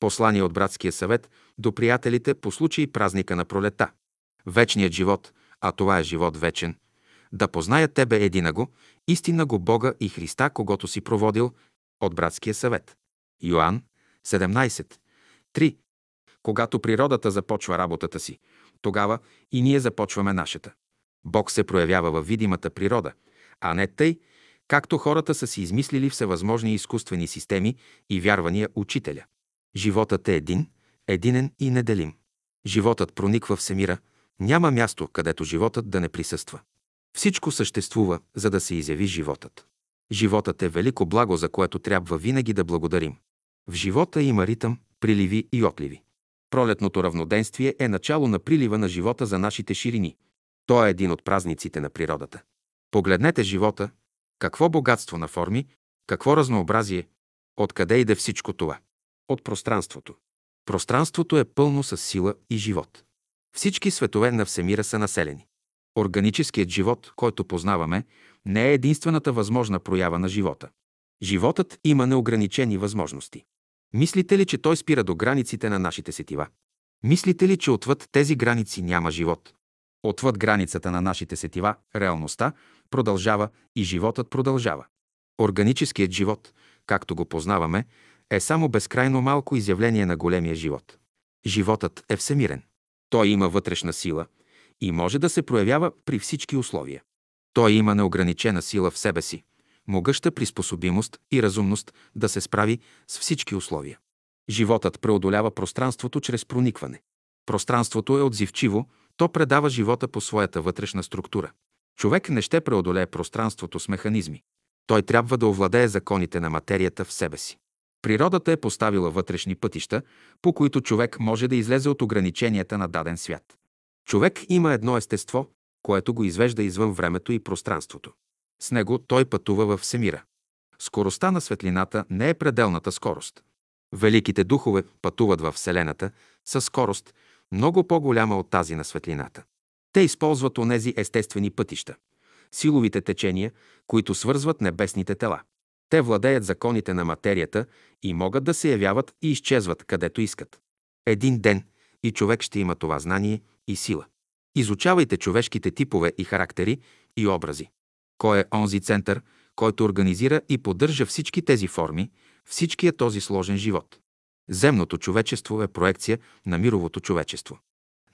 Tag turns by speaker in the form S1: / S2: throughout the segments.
S1: Послание от братския съвет до приятелите по случай празника на пролета. Вечният живот, а това е живот вечен, да позная Тебе единаго, истина го Бога и Христа, когато си проводил от братския съвет. Йоанн 17. 3. Когато природата започва работата си, тогава и ние започваме нашата. Бог се проявява във видимата природа, а не тъй, както хората са си измислили всевъзможни изкуствени системи и вярвания учителя. Животът е един, единен и неделим. Животът прониква всемира, няма място, където животът да не присъства. Всичко съществува, за да се изяви животът. Животът е велико благо, за което трябва винаги да благодарим. В живота има ритъм, приливи и отливи. Пролетното равноденствие е начало на прилива на живота за нашите ширини. То е един от празниците на природата. Погледнете живота, какво богатство на форми, какво разнообразие, откъде иде всичко това? От пространството. Пространството е пълно с сила и живот. Всички светове на Всемира са населени. Органическият живот, който познаваме, не е единствената възможна проява на живота. Животът има неограничени възможности. Мислите ли, че той спира до границите на нашите сетива? Мислите ли, че отвъд тези граници няма живот? Отвъд границата на нашите сетива, реалността продължава и животът продължава. Органическият живот, както го познаваме, е само безкрайно малко изявление на големия живот. Животът е всемирен. Той има вътрешна сила и може да се проявява при всички условия. Той има неограничена сила в себе си, могъща приспособимост и разумност да се справи с всички условия. Животът преодолява пространството чрез проникване. Пространството е отзивчиво, то предава живота по своята вътрешна структура. Човек не ще преодолее пространството с механизми. Той трябва да овладее законите на материята в себе си. Природата е поставила вътрешни пътища, по които човек може да излезе от ограниченията на даден свят. Човек има едно естество, което го извежда извън времето и пространството. С него той пътува във всемира. Скоростта на светлината не е пределната скорост. Великите духове пътуват във Вселената със скорост, много по-голяма от тази на светлината. Те използват онези естествени пътища, силовите течения, които свързват небесните тела. Те владеят законите на материята и могат да се явяват и изчезват където искат. Един ден и човек ще има това знание и сила. Изучавайте човешките типове и характери и образи. Кой е онзи център, който организира и поддържа всички тези форми, всичкия този сложен живот? Земното човечество е проекция на мировото човечество.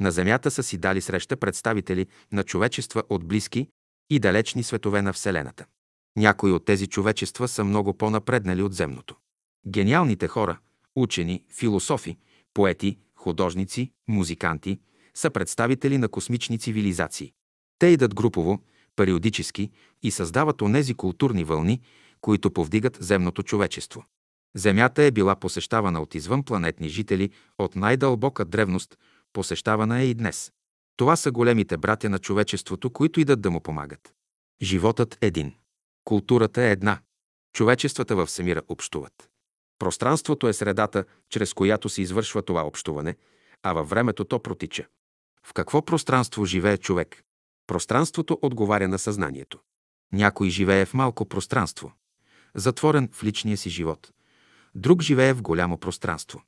S1: На Земята са си дали среща представители на човечества от близки и далечни светове на Вселената. Някои от тези човечества са много по-напреднали от земното. Гениалните хора, учени, философи, поети, художници, музиканти са представители на космични цивилизации. Те идат групово, периодически и създават онези културни вълни, които повдигат земното човечество. Земята е била посещавана от извънпланетни жители от най-дълбока древност, посещавана е и днес. Това са големите братя на човечеството, които идат да му помагат. Животът един. Културата е една. Човечествата в Всемира общуват. Пространството е средата, чрез която се извършва това общуване, а във времето то протича. В какво пространство живее човек? Пространството отговаря на съзнанието. Някой живее в малко пространство, затворен в личния си живот. Друг живее в голямо пространство.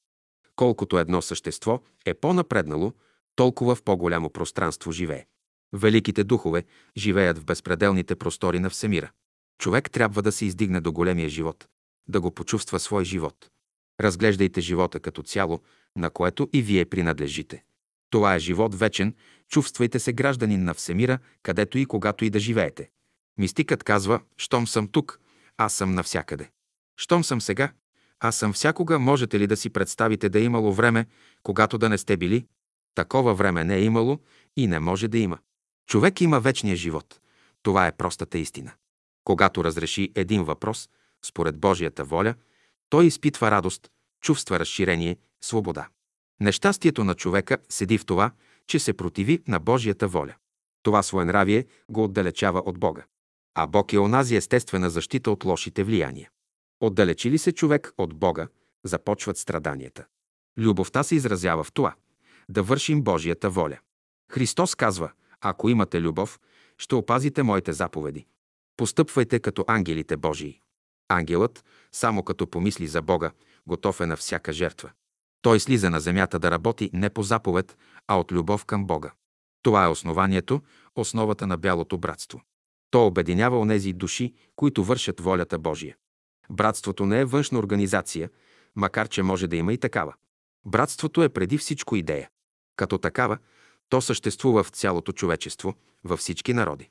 S1: Колкото едно същество е по-напреднало, толкова в по-голямо пространство живее. Великите духове живеят в безпределните простори на Всемира. Човек трябва да се издигне до големия живот, да го почувства свой живот. Разглеждайте живота като цяло, на което и вие принадлежите. Това е живот вечен, чувствайте се гражданин на Всемира, където и когато и да живеете. Мистикът казва, щом съм тук, аз съм навсякъде. Щом съм сега, аз съм всякога, можете ли да си представите да е имало време, когато да не сте били? Такова време не е имало и не може да има. Човек има вечния живот. Това е простата истина. Когато разреши един въпрос, според Божията воля, той изпитва радост, чувства разширение, свобода. Нещастието на човека седи в това, че се противи на Божията воля. Това своенравие го отдалечава от Бога. А Бог е онази естествена защита от лошите влияния. Отдалечи ли се човек от Бога, започват страданията. Любовта се изразява в това – да вършим Божията воля. Христос казва, ако имате любов, ще опазите моите заповеди. Постъпвайте като ангелите Божии. Ангелът, само като помисли за Бога, готов е на всяка жертва. Той слиза на земята да работи не по заповед, а от любов към Бога. Това е основанието, основата на бялото братство. То обединява онези души, които вършат волята Божия. Братството не е външна организация, макар че може да има и такава. Братството е преди всичко идея. Като такава, то съществува в цялото човечество, във всички народи.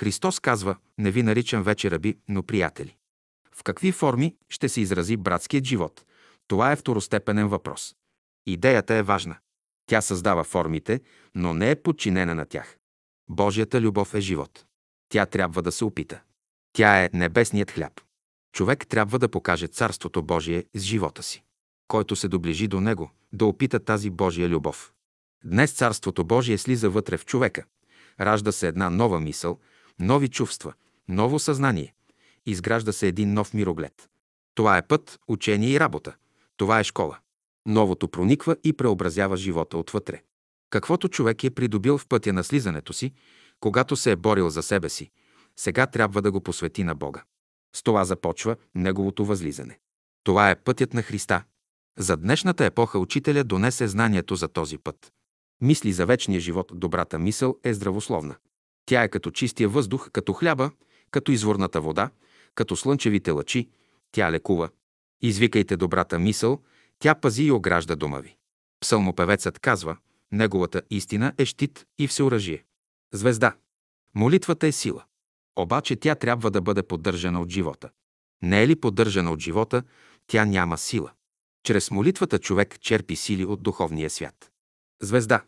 S1: Христос казва, не ви наричам вече раби, но приятели. В какви форми ще се изрази братският живот? Това е второстепенен въпрос. Идеята е важна. Тя създава формите, но не е подчинена на тях. Божията любов е живот. Тя трябва да се опита. Тя е небесният хляб. Човек трябва да покаже Царството Божие с живота си. Който се доближи до него, да опита тази Божия любов. Днес Царството Божие слиза вътре в човека. Ражда се една нова мисъл, нови чувства, ново съзнание. Изгражда се един нов мироглед. Това е път, учение и работа. Това е школа. Новото прониква и преобразява живота отвътре. Каквото човек е придобил в пътя на слизането си, когато се е борил за себе си, сега трябва да го посвети на Бога. С това започва неговото възлизане. Това е пътят на Христа. За днешната епоха учителя донесе знанието за този път. Мисли за вечния живот, добрата мисъл е здравословна. Тя е като чистия въздух, като хляба, като изворната вода, като слънчевите лъчи, тя лекува. Извикайте добрата мисъл, тя пази и огражда дома ви. Псалмопевецът казва, неговата истина е щит и всеоръжие. Звезда. Молитвата е сила. Обаче тя трябва да бъде поддържана от живота. Не е ли поддържана от живота, тя няма сила. Чрез молитвата човек черпи сили от духовния свят. Звезда.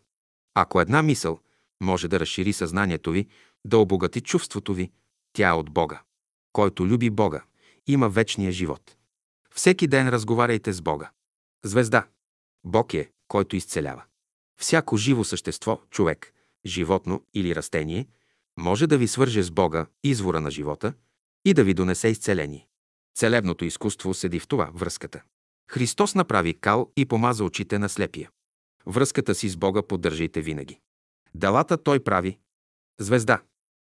S1: Ако една мисъл може да разшири съзнанието ви, да обогати чувството ви, тя е от Бога. Който люби Бога, има вечния живот. Всеки ден разговаряйте с Бога. Звезда. Бог е, който изцелява. Всяко живо същество, човек, животно или растение, може да ви свърже с Бога, извора на живота, и да ви донесе изцеление. Целебното изкуство седи в това връзката. Христос направи кал и помаза очите на слепия. Връзката си с Бога поддържайте винаги. Делата той прави. Звезда.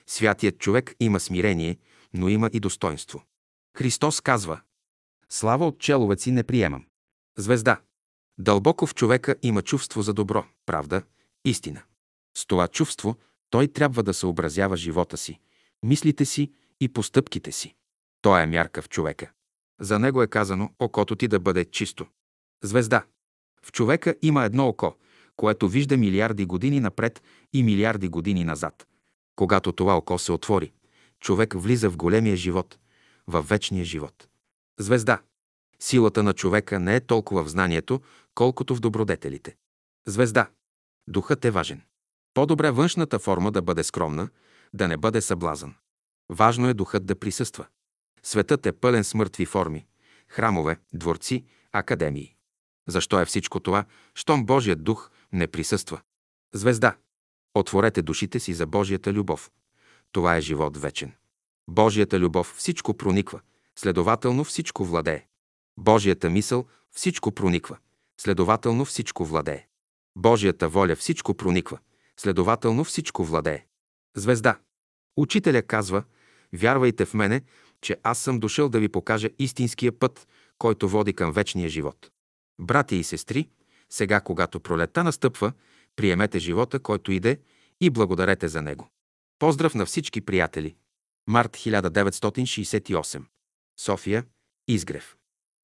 S1: Святият човек има смирение, но има и достоинство. Христос казва Слава от человеци не приемам. Звезда. Дълбоко в човека има чувство за добро, правда, истина. С това чувство той трябва да съобразява живота си, мислите си и постъпките си. То е мярка в човека. За него е казано окото ти да бъде чисто. Звезда. В човека има едно око, което вижда милиарди години напред и милиарди години назад. Когато това око се отвори, човек влиза в големия живот, във вечния живот. Звезда. Силата на човека не е толкова в знанието, колкото в добродетелите. Звезда. Духът е важен. По-добре външната форма да бъде скромна, да не бъде съблазън. Важно е духът да присъства. Светът е пълен с мъртви форми, храмове, дворци, академии. Защо е всичко това, щом Божият дух не присъства? Звезда. Отворете душите си за Божията любов. Това е живот вечен. Божията любов всичко прониква, следователно всичко владее. Божията мисъл всичко прониква, следователно всичко владее. Божията воля всичко прониква, следователно всичко владее. Звезда. Учителя казва, вярвайте в мене, че аз съм дошъл да ви покажа истинския път, който води към вечния живот. Брати и сестри, сега, когато пролета настъпва, приемете живота, който иде и благодарете за него. Поздрав на всички приятели! Март 1968 София, Изгрев